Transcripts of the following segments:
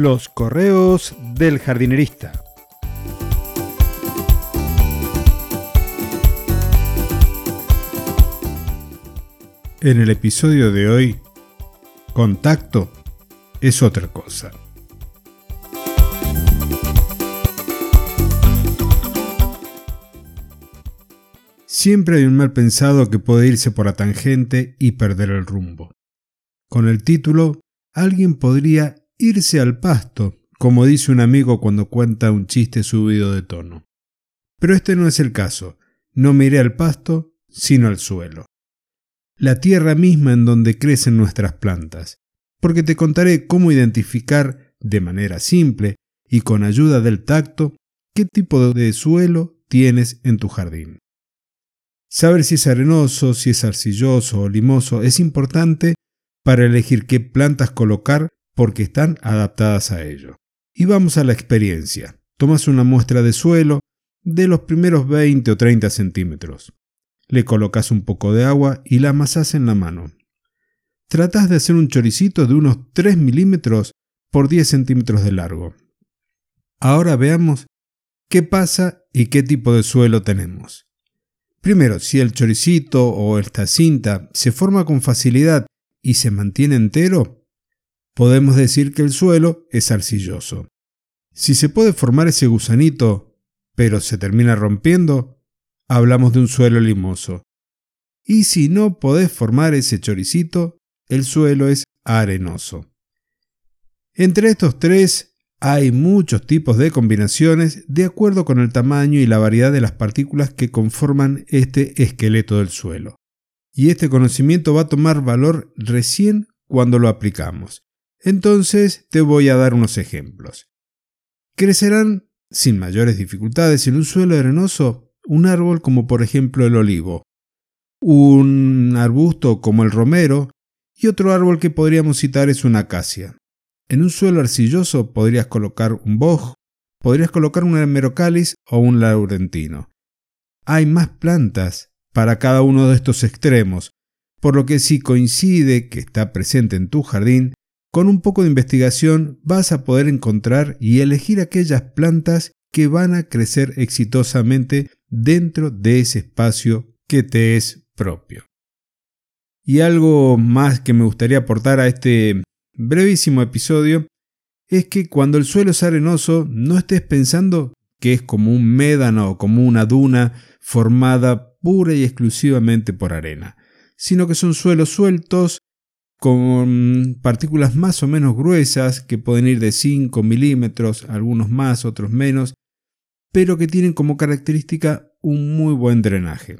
Los correos del jardinerista. En el episodio de hoy, contacto es otra cosa. Siempre hay un mal pensado que puede irse por la tangente y perder el rumbo. Con el título, alguien podría irse al pasto, como dice un amigo cuando cuenta un chiste subido de tono. Pero este no es el caso. No me iré al pasto, sino al suelo. La tierra misma en donde crecen nuestras plantas. Porque te contaré cómo identificar de manera simple y con ayuda del tacto qué tipo de suelo tienes en tu jardín. Saber si es arenoso, si es arcilloso o limoso es importante para elegir qué plantas colocar porque están adaptadas a ello. Y vamos a la experiencia. Tomas una muestra de suelo de los primeros 20 o 30 centímetros. Le colocas un poco de agua y la amasas en la mano. Tratas de hacer un choricito de unos 3 milímetros por 10 centímetros de largo. Ahora veamos qué pasa y qué tipo de suelo tenemos. Primero, si el choricito o esta cinta se forma con facilidad y se mantiene entero, podemos decir que el suelo es arcilloso. Si se puede formar ese gusanito, pero se termina rompiendo, hablamos de un suelo limoso. Y si no podés formar ese choricito, el suelo es arenoso. Entre estos tres hay muchos tipos de combinaciones de acuerdo con el tamaño y la variedad de las partículas que conforman este esqueleto del suelo. Y este conocimiento va a tomar valor recién cuando lo aplicamos. Entonces te voy a dar unos ejemplos. Crecerán sin mayores dificultades en un suelo arenoso un árbol como por ejemplo el olivo, un arbusto como el romero y otro árbol que podríamos citar es una acacia. En un suelo arcilloso podrías colocar un boj, podrías colocar un hemerocális o un laurentino. Hay más plantas para cada uno de estos extremos, por lo que si coincide que está presente en tu jardín, con un poco de investigación vas a poder encontrar y elegir aquellas plantas que van a crecer exitosamente dentro de ese espacio que te es propio. Y algo más que me gustaría aportar a este brevísimo episodio es que cuando el suelo es arenoso no estés pensando que es como un médano o como una duna formada pura y exclusivamente por arena, sino que son suelos sueltos con partículas más o menos gruesas que pueden ir de 5 milímetros, algunos más, otros menos, pero que tienen como característica un muy buen drenaje.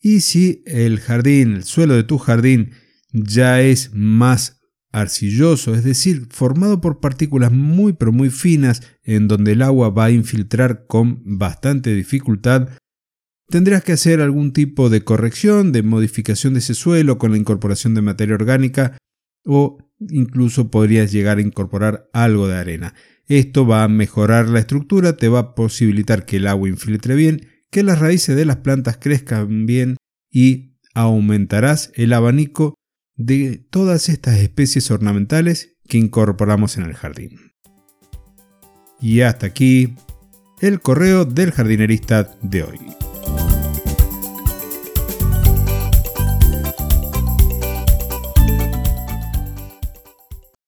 Y si el jardín, el suelo de tu jardín ya es más arcilloso, es decir, formado por partículas muy pero muy finas en donde el agua va a infiltrar con bastante dificultad, Tendrás que hacer algún tipo de corrección, de modificación de ese suelo con la incorporación de materia orgánica o incluso podrías llegar a incorporar algo de arena. Esto va a mejorar la estructura, te va a posibilitar que el agua infiltre bien, que las raíces de las plantas crezcan bien y aumentarás el abanico de todas estas especies ornamentales que incorporamos en el jardín. Y hasta aquí el correo del jardinerista de hoy.